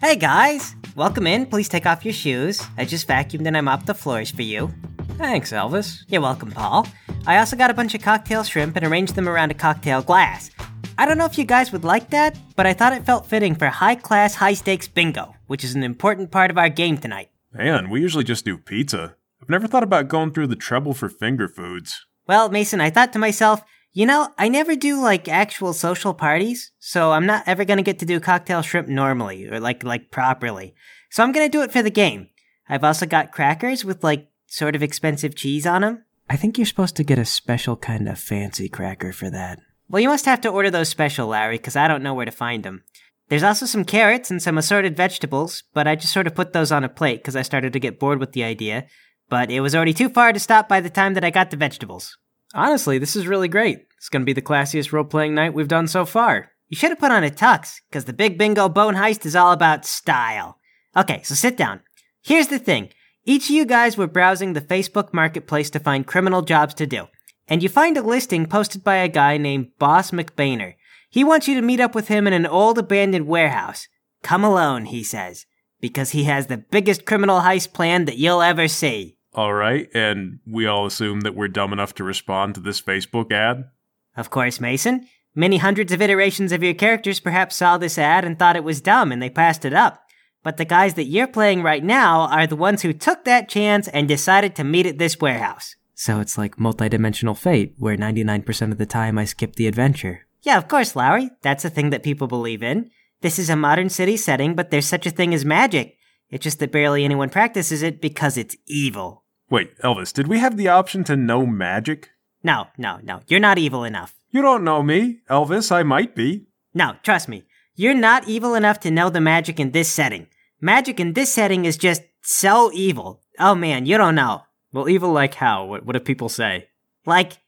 Hey guys! Welcome in. Please take off your shoes. I just vacuumed and I mopped the floors for you. Thanks, Elvis. You're welcome, Paul. I also got a bunch of cocktail shrimp and arranged them around a cocktail glass. I don't know if you guys would like that, but I thought it felt fitting for high class, high stakes bingo, which is an important part of our game tonight. Man, we usually just do pizza. I've never thought about going through the trouble for finger foods. Well, Mason, I thought to myself, you know, I never do like actual social parties, so I'm not ever gonna get to do cocktail shrimp normally or like like properly. So I'm gonna do it for the game. I've also got crackers with like sort of expensive cheese on them. I think you're supposed to get a special kind of fancy cracker for that. Well, you must have to order those special, Larry, because I don't know where to find them. There's also some carrots and some assorted vegetables, but I just sort of put those on a plate because I started to get bored with the idea. But it was already too far to stop by the time that I got the vegetables. Honestly, this is really great. It's gonna be the classiest role playing night we've done so far. You should have put on a tux, because the Big Bingo Bone Heist is all about style. Okay, so sit down. Here's the thing each of you guys were browsing the Facebook marketplace to find criminal jobs to do, and you find a listing posted by a guy named Boss McBainer. He wants you to meet up with him in an old abandoned warehouse. Come alone, he says, because he has the biggest criminal heist plan that you'll ever see. All right, and we all assume that we're dumb enough to respond to this Facebook ad? Of course, Mason. Many hundreds of iterations of your characters perhaps saw this ad and thought it was dumb and they passed it up. But the guys that you're playing right now are the ones who took that chance and decided to meet at this warehouse. So it's like multidimensional fate, where 99% of the time I skip the adventure. Yeah, of course, Lowry. That's a thing that people believe in. This is a modern city setting, but there's such a thing as magic. It's just that barely anyone practices it because it's evil. Wait, Elvis, did we have the option to know magic? No, no, no. You're not evil enough. You don't know me, Elvis. I might be. No, trust me. You're not evil enough to know the magic in this setting. Magic in this setting is just so evil. Oh man, you don't know. Well, evil like how? What, what do people say? Like,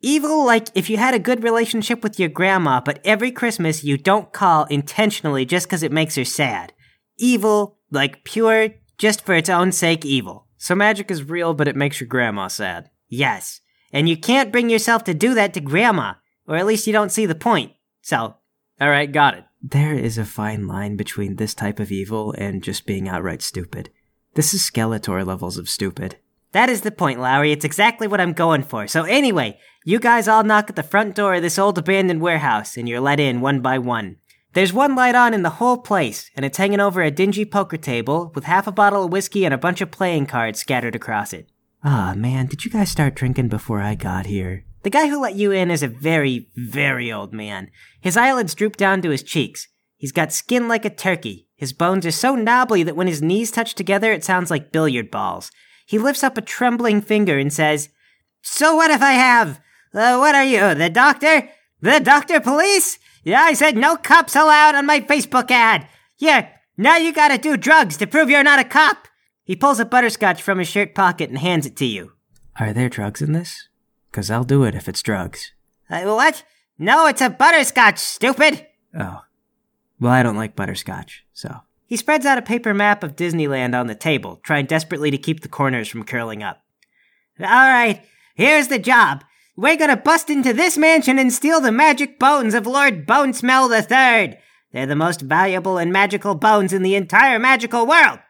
evil like if you had a good relationship with your grandma, but every Christmas you don't call intentionally just because it makes her sad. Evil, like pure, just for its own sake evil. So magic is real, but it makes your grandma sad. Yes. And you can't bring yourself to do that to grandma, or at least you don't see the point. So, Alright, got it. There is a fine line between this type of evil and just being outright stupid. This is Skeletor levels of stupid. that is the point, Lowry. It's exactly what I'm going for. So anyway, you guys all knock at the front door of this old abandoned warehouse, and you're let in one by one. There's one light on in the whole place, and it's hanging over a dingy poker table with half a bottle of whiskey and a bunch of playing cards scattered across it. Ah, man, did you guys start drinking before I got here? The guy who let you in is a very, very old man. His eyelids droop down to his cheeks. He's got skin like a turkey. His bones are so knobbly that when his knees touch together, it sounds like billiard balls. He lifts up a trembling finger and says, So what if I have? Uh, what are you, the doctor? The doctor police? Yeah, I said no cops allowed on my Facebook ad. Yeah, now you gotta do drugs to prove you're not a cop. He pulls a butterscotch from his shirt pocket and hands it to you. Are there drugs in this? Cause I'll do it if it's drugs. Uh, what? No, it's a butterscotch, stupid! Oh. Well, I don't like butterscotch, so. He spreads out a paper map of Disneyland on the table, trying desperately to keep the corners from curling up. All right, here's the job. We're gonna bust into this mansion and steal the magic bones of Lord Bonesmell III. They're the most valuable and magical bones in the entire magical world.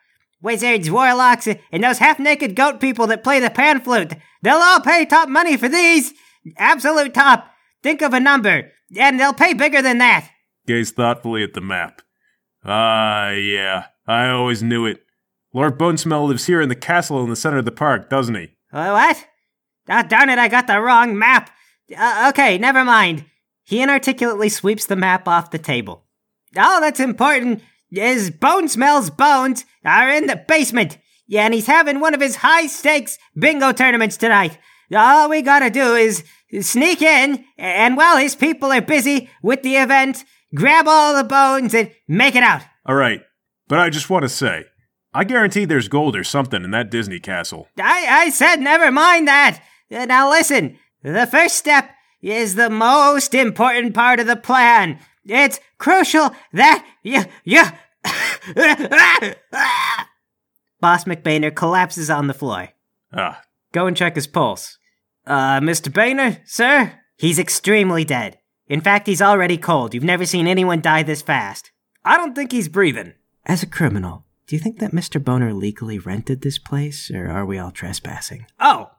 Wizards, warlocks, and those half-naked goat people that play the pan flute. They'll all pay top money for these. Absolute top. Think of a number, and they'll pay bigger than that. Gaze thoughtfully at the map. Ah, yeah. I always knew it. Lord Bonesmell lives here in the castle in the center of the park, doesn't he? Uh, what? Ah, darn it, I got the wrong map. Uh, okay, never mind. He inarticulately sweeps the map off the table. All that's important is Bone Smell's bones are in the basement. Yeah, and he's having one of his high stakes bingo tournaments tonight. All we gotta do is sneak in, and while his people are busy with the event, grab all the bones and make it out. All right, but I just want to say, I guarantee there's gold or something in that Disney castle. I, I said never mind that. Uh, Now listen, the first step is the most important part of the plan. It's crucial that you, you. Boss McBainer collapses on the floor. Ah, Go and check his pulse. Uh, Mr. Boehner, sir? He's extremely dead. In fact, he's already cold. You've never seen anyone die this fast. I don't think he's breathing. As a criminal, do you think that Mr. Boner legally rented this place, or are we all trespassing? Oh,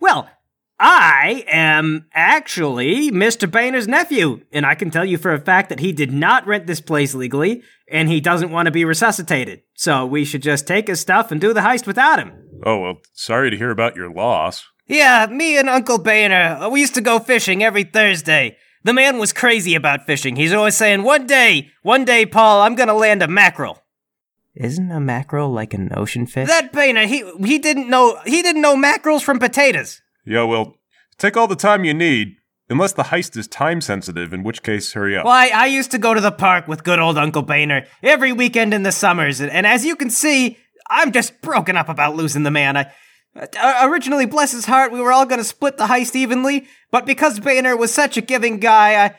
well, I am actually Mr. Boehner's nephew, and I can tell you for a fact that he did not rent this place legally, and he doesn't want to be resuscitated. So we should just take his stuff and do the heist without him. Oh, well, sorry to hear about your loss. Yeah, me and Uncle Boehner, uh, we used to go fishing every Thursday. The man was crazy about fishing. He's always saying, one day, one day, Paul, I'm gonna land a mackerel. Isn't a mackerel like an ocean fish? That Boehner, he, he didn't know, he didn't know mackerels from potatoes. Yeah, well, take all the time you need, unless the heist is time sensitive, in which case, hurry up. Well, I, I used to go to the park with good old Uncle Boehner every weekend in the summers, and, and as you can see, I'm just broken up about losing the man. I, uh, originally, bless his heart, we were all going to split the heist evenly, but because Boehner was such a giving guy, I,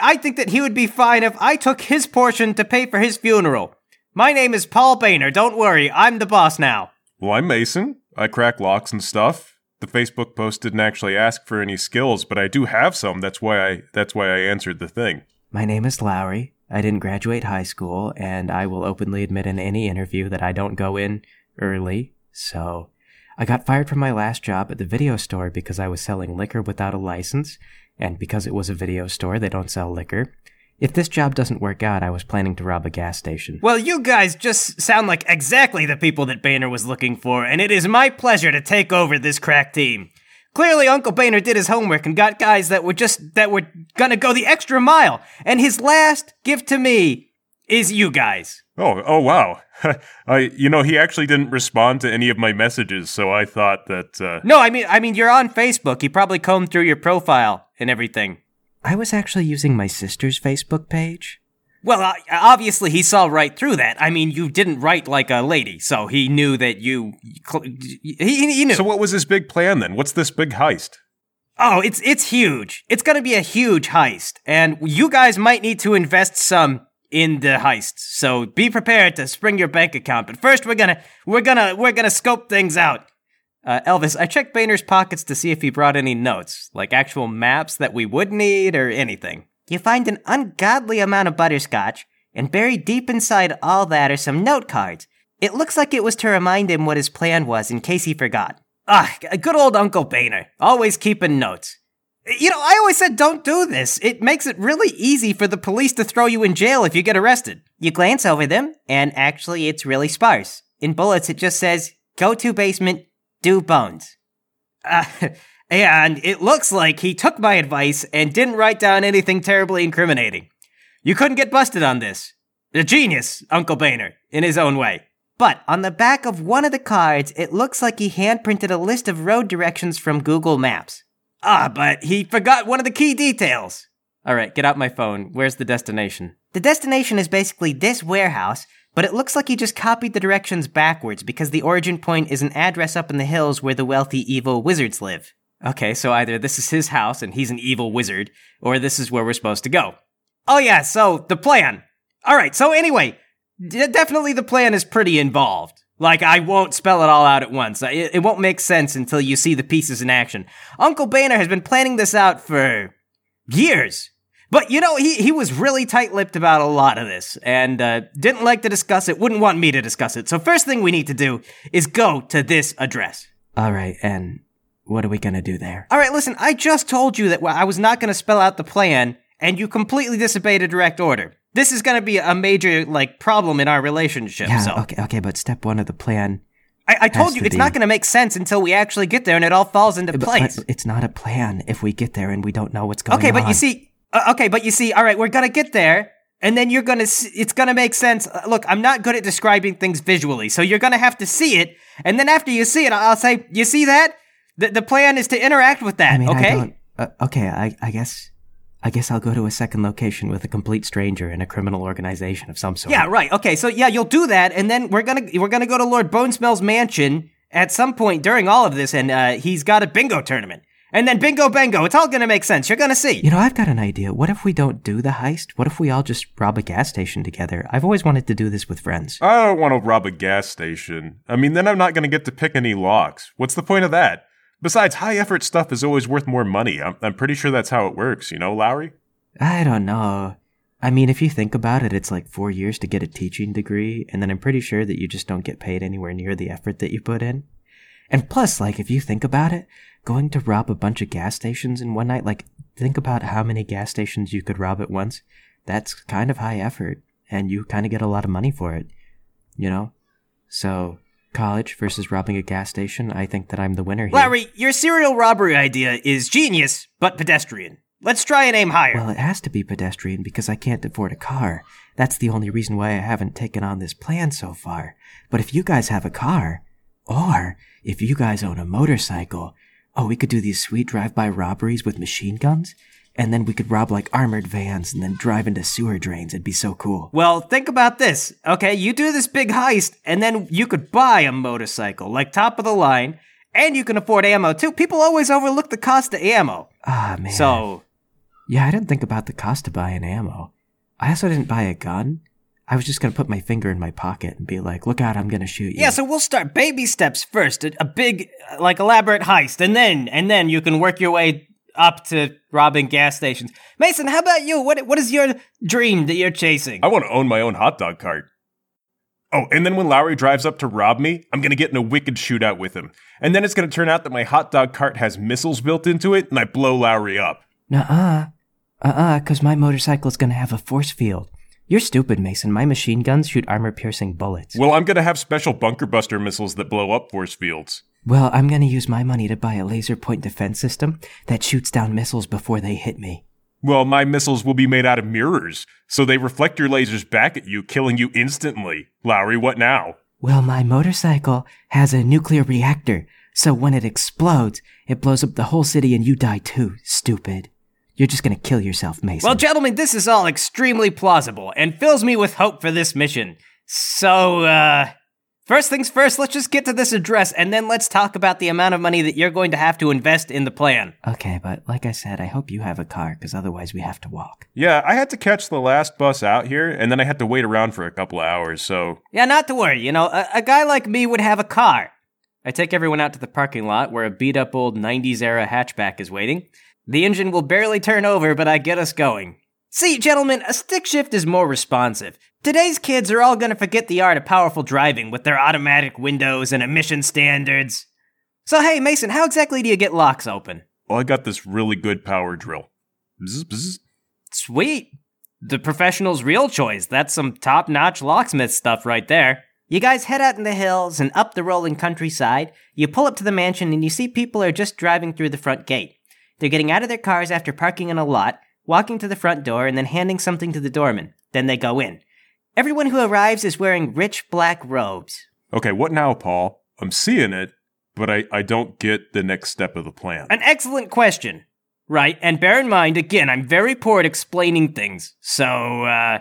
I think that he would be fine if I took his portion to pay for his funeral. My name is Paul Boehner. Don't worry, I'm the boss now. Well, I'm Mason. I crack locks and stuff. The Facebook post didn't actually ask for any skills, but I do have some. That's why I that's why I answered the thing. My name is Lowry. I didn't graduate high school, and I will openly admit in any interview that I don't go in early. So, I got fired from my last job at the video store because I was selling liquor without a license, and because it was a video store, they don't sell liquor. If this job doesn't work out, I was planning to rob a gas station. Well, you guys just sound like exactly the people that Boehner was looking for, and it is my pleasure to take over this crack team. Clearly, Uncle Boehner did his homework and got guys that were just that were gonna go the extra mile. And his last gift to me is you guys. Oh, oh wow. I you know, he actually didn't respond to any of my messages, so I thought that uh No, I mean, I mean, you're on Facebook. He probably combed through your profile and everything. I was actually using my sister's Facebook page. Well, uh, obviously he saw right through that. I mean, you didn't write like a lady, so he knew that you. He, he knew. So what was his big plan then? What's this big heist? Oh, it's it's huge. It's gonna be a huge heist, and you guys might need to invest some in the heist. So be prepared to spring your bank account. But first, we're gonna we're gonna we're gonna scope things out. Uh, Elvis, I checked Boehner's pockets to see if he brought any notes, like actual maps that we would need or anything. You find an ungodly amount of butterscotch, and buried deep inside all that are some note cards. It looks like it was to remind him what his plan was in case he forgot. Ah, good old Uncle Boehner, always keeping notes. You know, I always said don't do this. It makes it really easy for the police to throw you in jail if you get arrested. You glance over them, and actually, it's really sparse. In bullets, it just says, go to basement, do bones. Uh, and it looks like he took my advice and didn't write down anything terribly incriminating. You couldn't get busted on this. A genius, Uncle Boehner, in his own way. But on the back of one of the cards, it looks like he handprinted a list of road directions from Google Maps. Ah, but he forgot one of the key details. All right, get out my phone. Where's the destination? The destination is basically this warehouse, but it looks like he just copied the directions backwards because the origin point is an address up in the hills where the wealthy evil wizards live. Okay, so either this is his house and he's an evil wizard, or this is where we're supposed to go. Oh, yeah, so the plan. All right, so anyway, d- definitely the plan is pretty involved. Like, I won't spell it all out at once. It, it won't make sense until you see the pieces in action. Uncle Boehner has been planning this out for years. But you know, he, he was really tight lipped about a lot of this and uh, didn't like to discuss it, wouldn't want me to discuss it. So, first thing we need to do is go to this address. All right, and what are we gonna do there? All right, listen, I just told you that I was not going to spell out the plan, and you completely disobeyed a direct order. This is going to be a major, like, problem in our relationship. Yeah, so. okay, okay, but step one of the plan. I, I told you to it's be- not going to make sense until we actually get there and it all falls into place. but it's not a plan if we get there and we don't know what's going on. okay, on. but you see, uh, okay, but you see, all right, we're gonna get there, and then you're gonna, s it's gonna make sense. Uh, look, I'm not good at describing things visually, so you're gonna have to see it, and then after you see it, I'll say, you see that? The, the plan is to interact with that, I mean, okay? I don't. Uh, okay, I, I guess. I guess I'll go to a second location with a complete stranger in a criminal organization of some sort. Yeah, right. Okay, so yeah, you'll do that, and then we're gonna we're gonna go to Lord Bonesmell's mansion at some point during all of this, and uh, he's got a bingo tournament, and then bingo bango. It's all gonna make sense. You're gonna see. You know, I've got an idea. What if we don't do the heist? What if we all just rob a gas station together? I've always wanted to do this with friends. I don't want to rob a gas station. I mean, then I'm not going to get to pick any locks. What's the point of that? Besides, high effort stuff is always worth more money. I'm, I'm pretty sure that's how it works, you know, Lowry? I don't know. I mean, if you think about it, it's like four years to get a teaching degree, and then I'm pretty sure that you just don't get paid anywhere near the effort that you put in. And plus, like, if you think about it, going to rob a bunch of gas stations in one night, like, think about how many gas stations you could rob at once. That's kind of high effort, and you kind of get a lot of money for it, you know? So, college versus robbing a gas station, I think that I'm the winner here. Larry, your serial robbery idea is genius, but pedestrian. Let's try and aim higher. Well, it has to be pedestrian because I can't afford a car. That's the only reason why I haven't taken on this plan so far. But if you guys have a car, or if you guys own a motorcycle, oh, we could do these sweet drive-by robberies with machine guns, and then we could rob like armored vans and then drive into sewer drains. It'd be so cool. Well, think about this. Okay, you do this big heist, and then you could buy a motorcycle, like top of the line, and you can afford ammo too. People always overlook the cost of ammo. Ah, man. So, Yeah, I didn't think about the cost of buying ammo. I also didn't buy a gun. I was just gonna put my finger in my pocket and be like, look out, I'm gonna shoot you. yeah, so we'll start baby steps first, a, a big, uh, like, elaborate heist, and then, and then you can work your way up to robbing gas stations. Mason, how about you? What, what is your dream that you're chasing? I want to own my own hot dog cart. Oh, and then when Lowry drives up to rob me, I'm going to get in a wicked shootout with him. And then it's going to turn out that my hot dog cart has missiles built into it, and I blow Lowry up. Nuh-uh. Uh-uh, cause my motorcycle's gonna have a force field. You're stupid, Mason. My machine guns shoot armor-piercing bullets. Well, I'm going to have special bunker buster missiles that blow up force fields. Well, I'm gonna use my money to buy a laser point defense system that shoots down missiles before they hit me. Well, my missiles will be made out of mirrors, so they reflect your lasers back at you, killing you instantly. Lowry, what now? Well, my motorcycle has a nuclear reactor, so when it explodes, it blows up the whole city and you die too, stupid. You're just gonna kill yourself, Mason. Well, gentlemen, this is all extremely plausible and fills me with hope for this mission. So, uh, first things first, let's just get to this address and then let's talk about the amount of money that you're going to have to invest in the plan. okay, but like I said, I hope you have a car, because otherwise we have to walk. Yeah, I had to catch the last bus out here, and then I had to wait around for a couple of hours, so. Yeah, not to worry, you know, a, a guy like me would have a car. I take everyone out to the parking lot where a beat up old 90s era hatchback is waiting. The engine will barely turn over, but I get us going. See, gentlemen, a stick shift is more responsive. Today's kids are all gonna forget the art of powerful driving with their automatic windows and emission standards. So, hey, Mason, how exactly do you get locks open? Well, I got this really good power drill. Bzz, bzz. Sweet. The professional's real choice. That's some top notch locksmith stuff right there. You guys head out in the hills and up the rolling countryside. You pull up to the mansion and you see people are just driving through the front gate. They're getting out of their cars after parking in a lot, walking to the front door, and then handing something to the doorman. Then they go in. Everyone who arrives is wearing rich black robes. Okay, what now, Paul? I'm seeing it, but I, I don't get the next step of the plan. An excellent question. Right, and bear in mind, again, I'm very poor at explaining things. So, uh,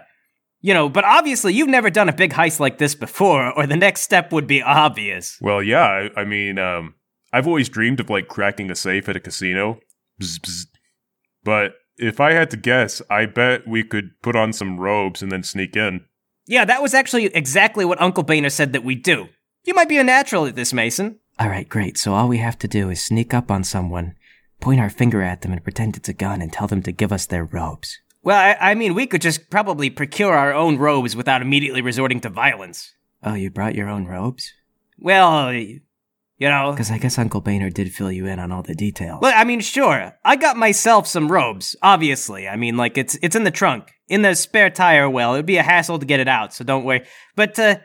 you know, but obviously you've never done a big heist like this before, or the next step would be obvious. Well, yeah, I, I mean, um, I've always dreamed of like cracking a safe at a casino. Bzz, bzz. But if I had to guess, I bet we could put on some robes and then sneak in. Yeah, that was actually exactly what Uncle Boehner said that we do. You might be a natural at this, Mason. Alright, great. So all we have to do is sneak up on someone, point our finger at them and pretend it's a gun and tell them to give us their robes. Well, I, I mean, we could just probably procure our own robes without immediately resorting to violence. Oh, you brought your own robes? Well, you know. Because I guess Uncle Boehner did fill you in on all the details. Well, I mean, sure. I got myself some robes, obviously. I mean, like, it's it's in the trunk. In the spare tire well. It'd be a hassle to get it out, so don't worry. But, uh,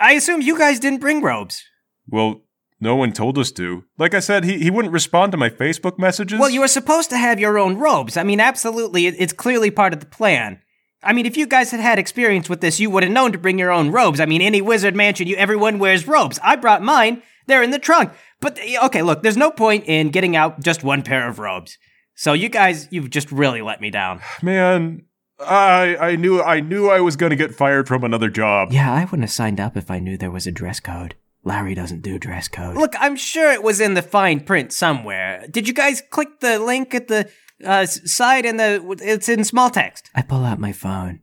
I assume you guys didn't bring robes. Well, no one told us to. Like I said, he, he wouldn't respond to my Facebook messages. Well, you were supposed to have your own robes. I mean, absolutely, it- it's clearly part of the plan. I mean, if you guys had had experience with this, you would have known to bring your own robes. I mean, any wizard mansion, you everyone wears robes. I brought mine. They're in the trunk. But okay, look, there's no point in getting out just one pair of robes. So you guys, you've just really let me down. Man, I I knew I knew I was gonna get fired from another job. yeah, I wouldn't have signed up if I knew there was a dress code. Larry doesn't do dress code. Look, I'm sure it was in the fine print somewhere. Did you guys click the link at the uh, s- side and the it's in small text? I pull out my phone.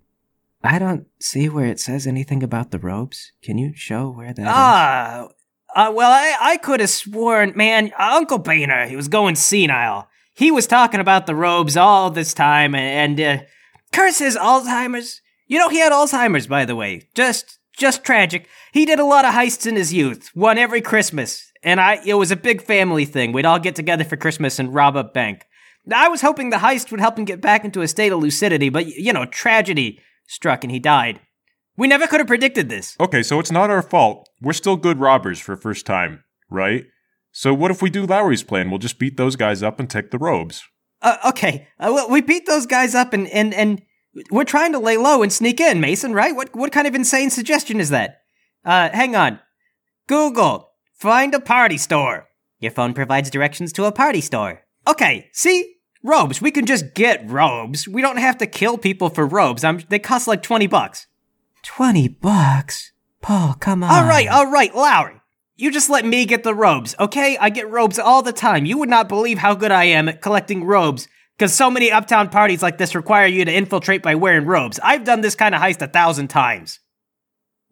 I don't see where it says anything about the robes. Can you show where that is? Uh, well, I, I could have sworn, man, Uncle Boehner, he was going senile. He was talking about the robes all this time, and, and uh, Curse his Alzheimer's. You know, he had Alzheimer's, by the way. Just, just tragic. He did a lot of heists in his youth, one every Christmas. And I, it was a big family thing. We'd all get together for Christmas and rob a bank. I was hoping the heist would help him get back into a state of lucidity, but, you know, tragedy struck and he died. We never could have predicted this. Okay, so it's not our fault. We're still good robbers for first time, right? So what if we do Lowry's plan? We'll just beat those guys up and take the robes. Uh, okay, uh, well, we beat those guys up and, and, and we're trying to lay low and sneak in, Mason, right? What, what kind of insane suggestion is that? Uh, hang on. Google, find a party store. Your phone provides directions to a party store. Okay, see? Robes. We can just get robes. We don't have to kill people for robes. I'm, they cost like 20 bucks. 20 bucks? Paul, come on. All right, all right, Lowry. You just let me get the robes, okay? I get robes all the time. You would not believe how good I am at collecting robes because so many uptown parties like this require you to infiltrate by wearing robes. I've done this kind of heist a thousand times.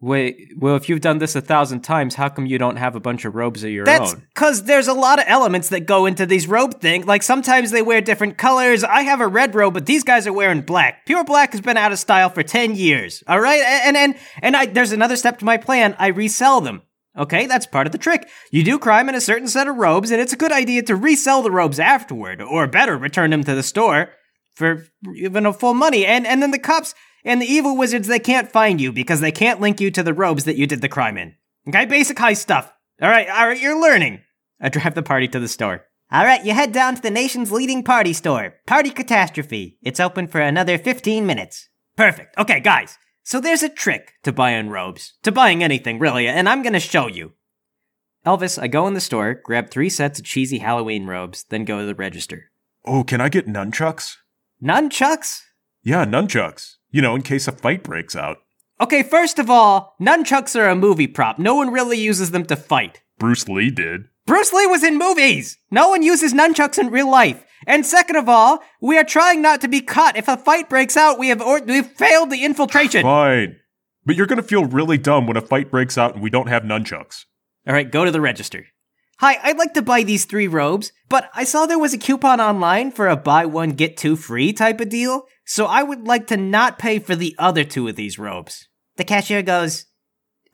Wait, well, if you've done this a thousand times, how come you don't have a bunch of robes of your That's own? because there's a lot of elements that go into these robe things. Like sometimes they wear different colors. I have a red robe, but these guys are wearing black. Pure black has been out of style for ten years. All right, and and and I there's another step to my plan. I resell them. Okay, that's part of the trick. You do crime in a certain set of robes, and it's a good idea to resell the robes afterward, or better, return them to the store for even a full money. And and then the cops and the evil wizards they can't find you because they can't link you to the robes that you did the crime in. Okay, basic high stuff. All right, all right, you're learning. I drive the party to the store. All right, you head down to the nation's leading party store, Party Catastrophe. It's open for another 15 minutes. Perfect. Okay, guys. So there's a trick to buying robes, to buying anything really, and I'm gonna show you. Elvis, I go in the store, grab three sets of cheesy Halloween robes, then go to the register. Oh, can I get nunchucks? Nunchucks? Yeah, nunchucks. You know, in case a fight breaks out. Okay, first of all, nunchucks are a movie prop. No one really uses them to fight. Bruce Lee did. Bruce Lee was in movies! No one uses nunchucks in real life. And second of all, we are trying not to be caught. If a fight breaks out, we have or- we've failed the infiltration. Fine. But you're gonna feel really dumb when a fight breaks out and we don't have nunchucks. All right, go to the register. Hi, I'd like to buy these three robes, but I saw there was a coupon online for a buy one get two free type of deal, so I would like to not pay for the other two of these robes. The cashier goes,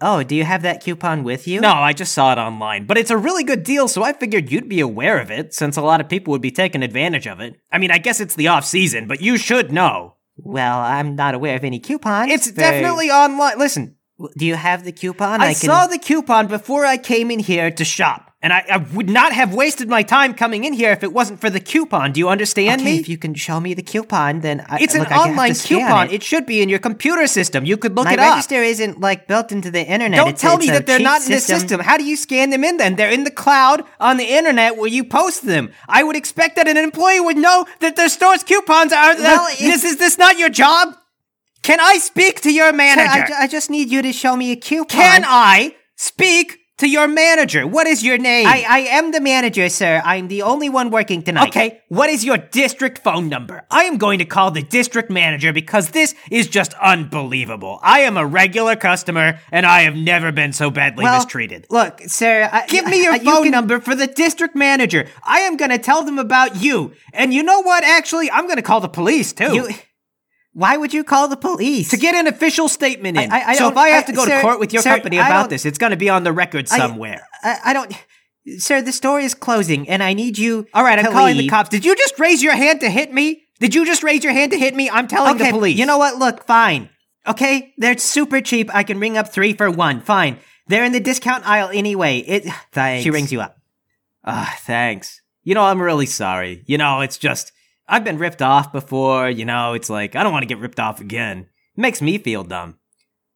Oh, do you have that coupon with you? No, I just saw it online, but it's a really good deal, so I figured you'd be aware of it, since a lot of people would be taking advantage of it. I mean, I guess it's the off season, but you should know. Well, I'm not aware of any coupons. It's definitely online. Listen, do you have the coupon? I, saw the coupon before I came in here to shop. And I, I would not have wasted my time coming in here if it wasn't for the coupon. Do you understand me? If you can show me the coupon, then I, it's an online coupon. It. should be in your computer system. You could look My it up. My register isn't like built into the internet. Don't It's- tell it's me that they're not in the system. How do you scan them in then? They're in the cloud on the internet where you post them. I would expect that an employee would know that their store's coupons are. Well, this is this not your job? Can I speak to your manager? I, I just need you to show me a coupon. Can I speak to your manager? What is your name? I, I am the manager, sir. I'm the only one working tonight. Okay, what is your district phone number? I am going to call the district manager because this is just unbelievable. I am a regular customer and I have never been so badly Well, mistreated. Look, sir. I, Give me your I- you phone can- number for the district manager. I am going to tell them about you. And you know what? Actually, I'm going to call the police too. You, why would you call the police? to get an official statement in. I- I so don't- if I have to go sir- to court with your sir, company about this, it's going to be on the record somewhere. I, I don't. Sir, the store is closing, and I need you. All right, I'm to calling the cops. Did you just raise your hand to hit me? Did you just raise your hand to hit me? I'm telling Okay, the police. you know what? Look, fine. Okay, they're super cheap. I can ring up three for one. Fine. They're in the discount aisle anyway. It. Thanks. She rings you up. Ah, thanks. You know, I'm really sorry. You know, it's just I've been ripped off before. You know, it's like I don't want to get ripped off again. It makes me feel dumb.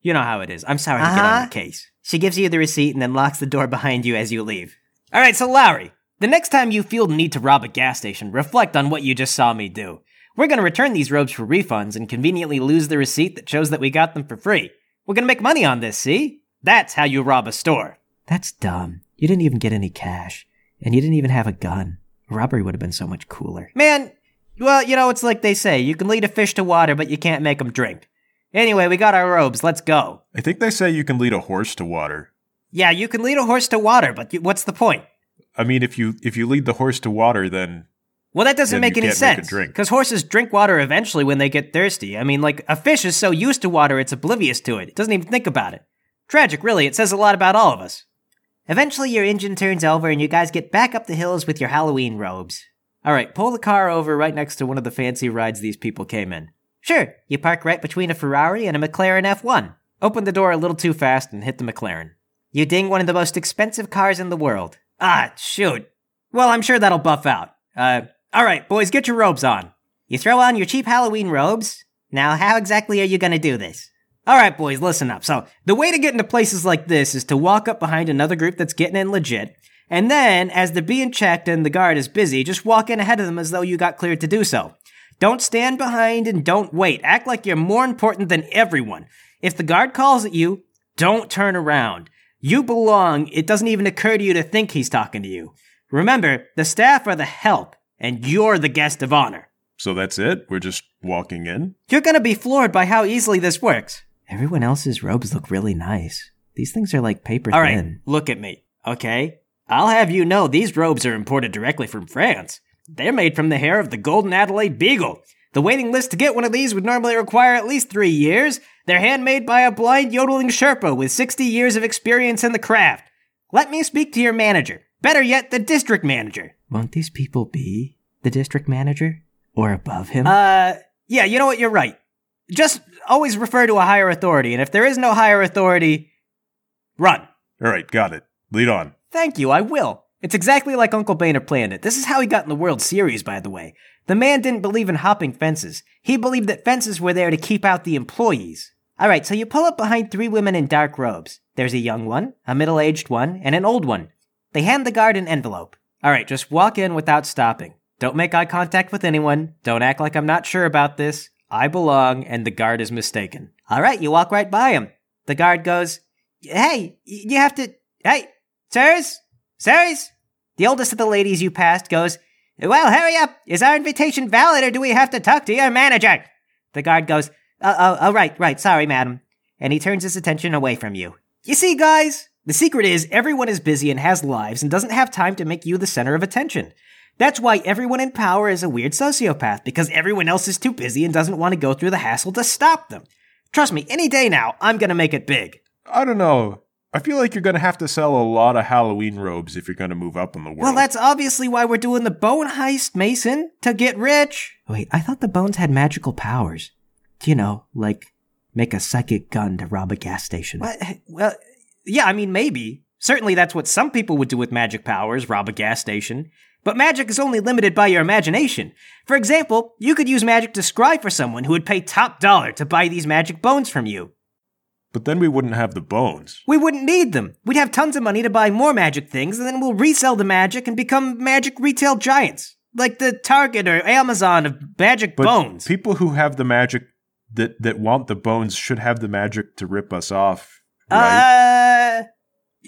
You know how it is. I'm sorry to get on Uh-huh. your case. She gives you the receipt and then locks the door behind you as you leave. All right, so Larry, the next time you feel the need to rob a gas station, reflect on what you just saw me do. We're going to return these robes for refunds and conveniently lose the receipt that shows that we got them for free. We're going to make money on this, see? That's how you rob a store. That's dumb. You didn't even get any cash. And you didn't even have a gun. Robbery would have been so much cooler. Man, well, you know, it's like they say you can lead a fish to water, but you can't make 'em drink. Anyway, we got our robes. Let's go. I think they say you can lead a horse to water. Yeah, you can lead a horse to water, but you, what's the point? I mean, if you if you lead the horse to water, then Well, that doesn't make any can't make a sense. Because horses drink water eventually when they get thirsty. I mean, like, a fish is so used to water it's oblivious to it. It doesn't even think about it. Tragic, really. It says a lot about all of us. Eventually, your engine turns over and you guys get back up the hills with your Halloween robes. All right, pull the car over right next to one of the fancy rides these people came in. Sure, you park right between a Ferrari and a McLaren F1. Open the door a little too fast and hit the McLaren. You ding one of the most expensive cars in the world. Ah, shoot. Well, I'm sure that'll buff out. Uh, all right, boys, get your robes on. You throw on your cheap Halloween robes. Now, how exactly are you gonna do this? All right, boys, listen up. So, the way to get into places like this is to walk up behind another group that's getting in legit, and then, as they're being checked and the guard is busy, just walk in ahead of them as though you got cleared to do so. Don't stand behind and don't wait. Act like you're more important than everyone. If the guard calls at you, don't turn around. You belong. It doesn't even occur to you to think he's talking to you. Remember, the staff are the help, and you're the guest of honor. So that's it? We're just walking in? You're gonna be floored by how easily this works. Everyone else's robes look really nice. These things are like paper All right, thin. look at me, okay? I'll have you know these robes are imported directly from France. They're made from the hair of the Golden Adelaide Beagle. The waiting list to get one of these would normally require at least three years. They're handmade by a blind yodeling Sherpa with 60 years of experience in the craft. Let me speak to your manager. Better yet, the district manager. Won't these people be the district manager? Or above him? Uh, yeah, you know what? You're right. Just always refer to a higher authority, and if there is no higher authority, run. All right, got it. Lead on. Thank you, I will. It's exactly like Uncle Boehner planned it. This is how he got in the World Series, by the way. The man didn't believe in hopping fences. He believed that fences were there to keep out the employees. Alright, so you pull up behind three women in dark robes. There's a young one, a middle aged one, and an old one. They hand the guard an envelope. All right, just walk in without stopping. Don't make eye contact with anyone. Don't act like I'm not sure about this. I belong, and the guard is mistaken. Alright, you walk right by him. The guard goes, Hey, you have to. Hey, sirs? Sirs? The oldest of the ladies you passed goes, Well, hurry up. Is our invitation valid or do we have to talk to your manager? The guard goes, Oh, oh, oh right, right, sorry, madam. And he turns his attention away from you. You see, guys, the secret is everyone is busy and has lives and doesn't have time to make you the center of attention. That's why everyone in power is a weird sociopath, because everyone else is too busy and doesn't want to go through the hassle to stop them. Trust me, any day now, I'm gonna make it big. I don't know. I feel like you're going to have to sell a lot of Halloween robes if you're going to move up in the world. Well, that's obviously why we're doing the bone heist, Mason, to get rich. Wait, I thought the bones had magical powers. You know, like make a psychic gun to rob a gas station. What? Well, yeah, I mean, maybe. Certainly that's what some people would do with magic powers, rob a gas station. But magic is only limited by your imagination. For example, you could use magic to scry for someone who would pay top dollar to buy these magic bones from you. But then we wouldn't have the bones. We wouldn't need them. We'd have tons of money to buy more magic things, and then we'll resell the magic and become magic retail giants. Like the Target or Amazon of magic But bones. people who have the magic that that want the bones should have the magic to rip us off, right? Uh,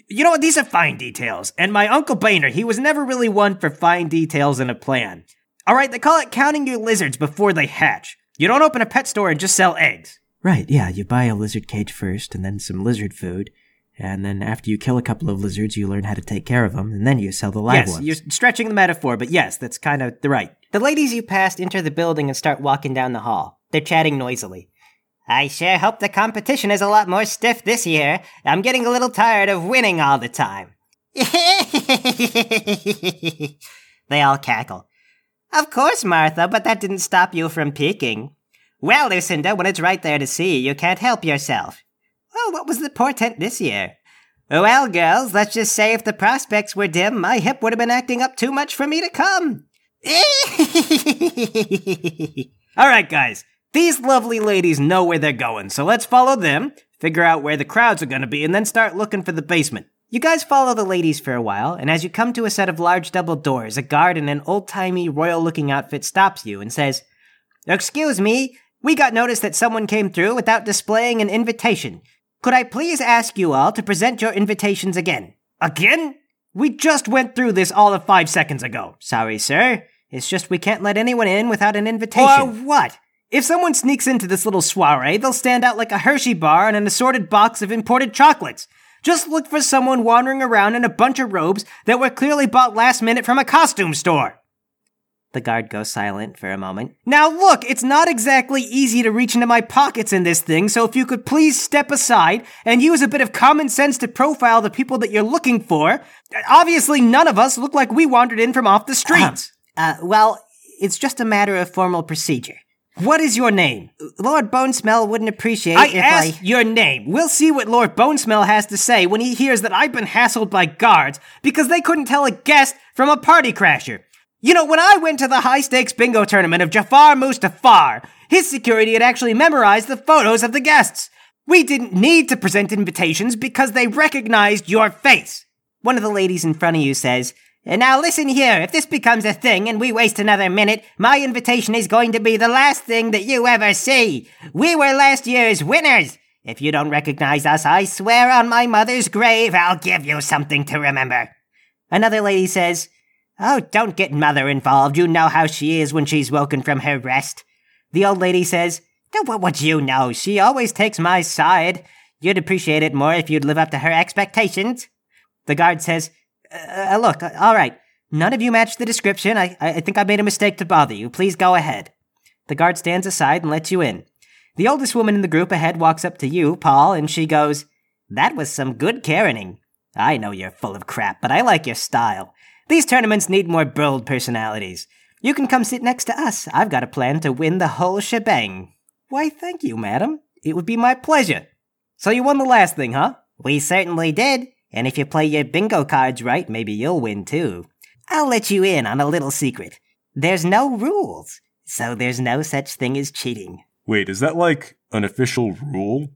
you know what? These are fine details. And my Uncle Boehner, he was never really one for fine details in a plan. All right, they call it counting your lizards before they hatch. You don't open a pet store and just sell eggs. Right, yeah, you buy a lizard cage first, and then some lizard food, and then after you kill a couple of lizards, you learn how to take care of them, and then you sell the live yes, ones. you're stretching the metaphor, but yes, that's kind of the right. The ladies you passed enter the building and start walking down the hall. They're chatting noisily. I sure hope the competition is a lot more stiff this year. I'm getting a little tired of winning all the time. they all cackle. Of course, Martha, but that didn't stop you from peeking. Well, Lucinda, when it's right there to see, you can't help yourself. Well, what was the portent this year? Well, girls, let's just say if the prospects were dim, my hip would have been acting up too much for me to come. All right, guys. These lovely ladies know where they're going, so let's follow them, figure out where the crowds are going to be, and then start looking for the basement. You guys follow the ladies for a while, and as you come to a set of large double doors, a guard in an old timey, royal looking outfit stops you and says, Excuse me, we got notice that someone came through without displaying an invitation. Could I please ask you all to present your invitations again? Again? We just went through this all of five seconds ago. Sorry, sir. It's just we can't let anyone in without an invitation. Or what? If someone sneaks into this little soiree, they'll stand out like a Hershey bar and an assorted box of imported chocolates. Just look for someone wandering around in a bunch of robes that were clearly bought last minute from a costume store. The guard goes silent for a moment. Now look, it's not exactly easy to reach into my pockets in this thing, so if you could please step aside and use a bit of common sense to profile the people that you're looking for. Obviously, none of us look like we wandered in from off the streets. Uh, well, it's just a matter of formal procedure. What is your name? Lord Bonesmell wouldn't appreciate I if asked I. your name. We'll see what Lord Bonesmell has to say when he hears that I've been hassled by guards because they couldn't tell a guest from a party crasher. You know, when I went to the high stakes bingo tournament of Jafar Mustafar, his security had actually memorized the photos of the guests. We didn't need to present invitations because they recognized your face. One of the ladies in front of you says, Now listen here, if this becomes a thing and we waste another minute, my invitation is going to be the last thing that you ever see. We were last year's winners. If you don't recognize us, I swear on my mother's grave I'll give you something to remember. Another lady says, Oh, don't get mother involved. You know how she is when she's woken from her rest. The old lady says, What would you know? She always takes my side. You'd appreciate it more if you'd live up to her expectations. The guard says, uh, Look, uh, all right. None of you match the description. I, I think I made a mistake to bother you. Please go ahead. The guard stands aside and lets you in. The oldest woman in the group ahead walks up to you, Paul, and she goes, That was some good Karening. I know you're full of crap, but I like your style. These tournaments need more bold personalities. You can come sit next to us. I've got a plan to win the whole shebang. Why, thank you, madam. It would be my pleasure. So you won the last thing, huh? We certainly did. And if you play your bingo cards right, maybe you'll win too. I'll let you in on a little secret. There's no rules, so there's no such thing as cheating. Wait, is that like an official rule?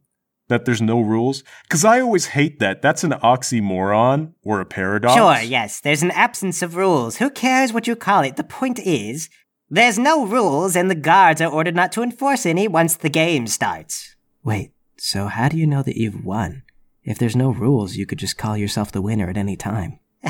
That there's no rules? Because I always hate that. That's an oxymoron or a paradox. Sure, yes, there's an absence of rules. Who cares what you call it? The point is, there's no rules, and the guards are ordered not to enforce any once the game starts. Wait, so how do you know that you've won? If there's no rules, you could just call yourself the winner at any time.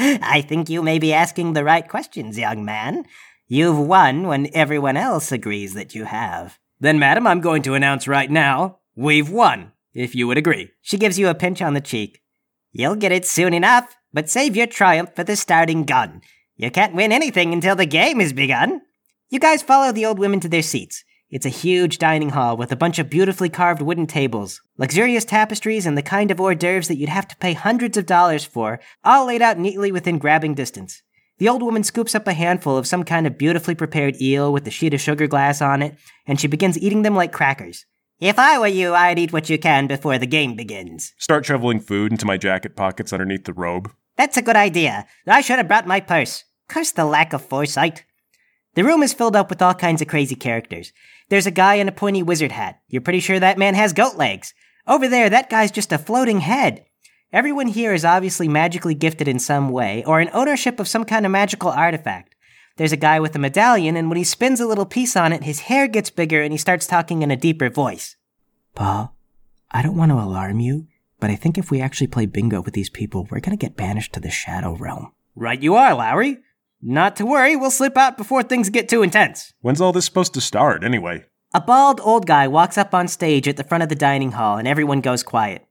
I think you may be asking the right questions, young man. You've won when everyone else agrees that you have. Then, madam, I'm going to announce right now we've won, if you would agree. She gives you a pinch on the cheek. You'll get it soon enough, but save your triumph for the starting gun. You can't win anything until the game is begun. You guys follow the old women to their seats. It's a huge dining hall with a bunch of beautifully carved wooden tables, luxurious tapestries, and the kind of hors d'oeuvres that you'd have to pay hundreds of dollars for, all laid out neatly within grabbing distance. The old woman scoops up a handful of some kind of beautifully prepared eel with a sheet of sugar glass on it, and she begins eating them like crackers. If I were you, I'd eat what you can before the game begins. Start shoveling food into my jacket pockets underneath the robe. That's a good idea. I should have brought my purse. Curse the lack of foresight. The room is filled up with all kinds of crazy characters. There's a guy in a pointy wizard hat. You're pretty sure that man has goat legs. Over there, that guy's just a floating head. Everyone here is obviously magically gifted in some way, or in ownership of some kind of magical artifact. There's a guy with a medallion, and when he spins a little piece on it, his hair gets bigger and he starts talking in a deeper voice. Paul, I don't want to alarm you, but I think if we actually play bingo with these people, we're going to get banished to the Shadow Realm. Right you are, Lowry. Not to worry, we'll slip out before things get too intense. When's all this supposed to start, anyway? A bald old guy walks up on stage at the front of the dining hall, and everyone goes quiet.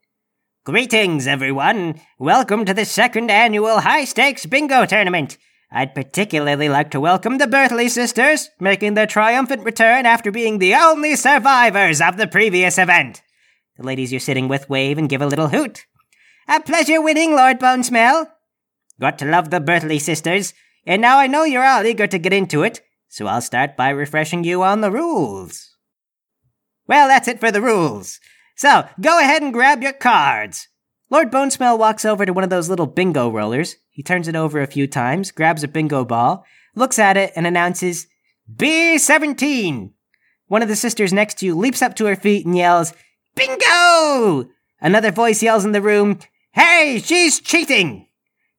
Greetings, everyone. Welcome to the second annual high stakes bingo tournament. I'd particularly like to welcome the Berthley sisters, making their triumphant return after being the only survivors of the previous event. The ladies you're sitting with wave and give a little hoot. A pleasure winning, Lord Bonesmell. Got to love the Berthley sisters, and now I know you're all eager to get into it, so I'll start by refreshing you on the rules. Well, that's it for the rules. So, go ahead and grab your cards. Lord Bonesmell walks over to one of those little bingo rollers. He turns it over a few times, grabs a bingo ball, looks at it, and announces, B17. One of the sisters next to you leaps up to her feet and yells, Bingo! Another voice yells in the room, Hey, she's cheating!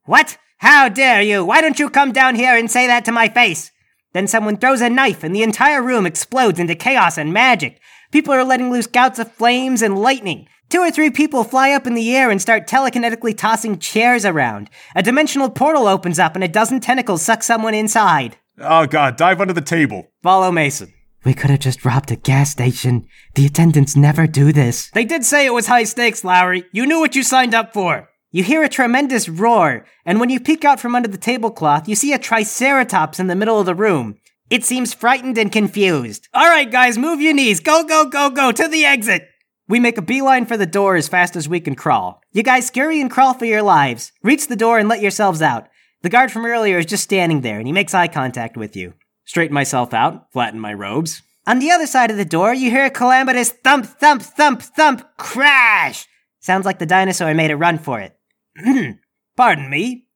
What? How dare you? Why don't you come down here and say that to my face? Then someone throws a knife and the entire room explodes into chaos and magic. People are letting loose gouts of flames and lightning. Two or three people fly up in the air and start telekinetically tossing chairs around. A dimensional portal opens up and a dozen tentacles suck someone inside. Oh god, dive under the table. Follow Mason. We could have just robbed a gas station. The attendants never do this. They did say it was high stakes, Lowry. You knew what you signed up for. You hear a tremendous roar, and when you peek out from under the tablecloth, you see a triceratops in the middle of the room. It seems frightened and confused. All right, guys, move your knees. Go, go, go, go to the exit. We make a beeline for the door as fast as we can crawl. You guys scurry and crawl for your lives. Reach the door and let yourselves out. The guard from earlier is just standing there, and he makes eye contact with you. Straighten myself out, flatten my robes. On the other side of the door, you hear a calamitous thump, thump, thump, thump, crash. Sounds like the dinosaur made a run for it. Pardon me.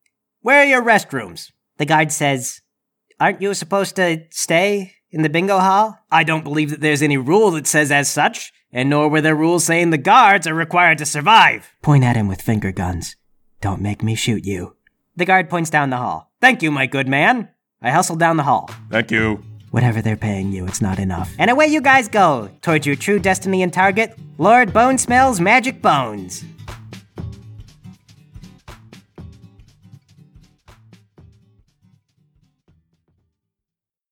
Where are your restrooms? The guard says, Aren't you supposed to stay in the bingo hall? I don't believe that there's any rule that says as such, and nor were there rules saying the guards are required to survive. Point at him with finger guns. Don't make me shoot you. The guard points down the hall. Thank you, my good man. I hustle down the hall. Thank you. Whatever they're paying you, it's not enough. And away you guys go, towards your true destiny and target, Lord Bone Smells Magic Bones.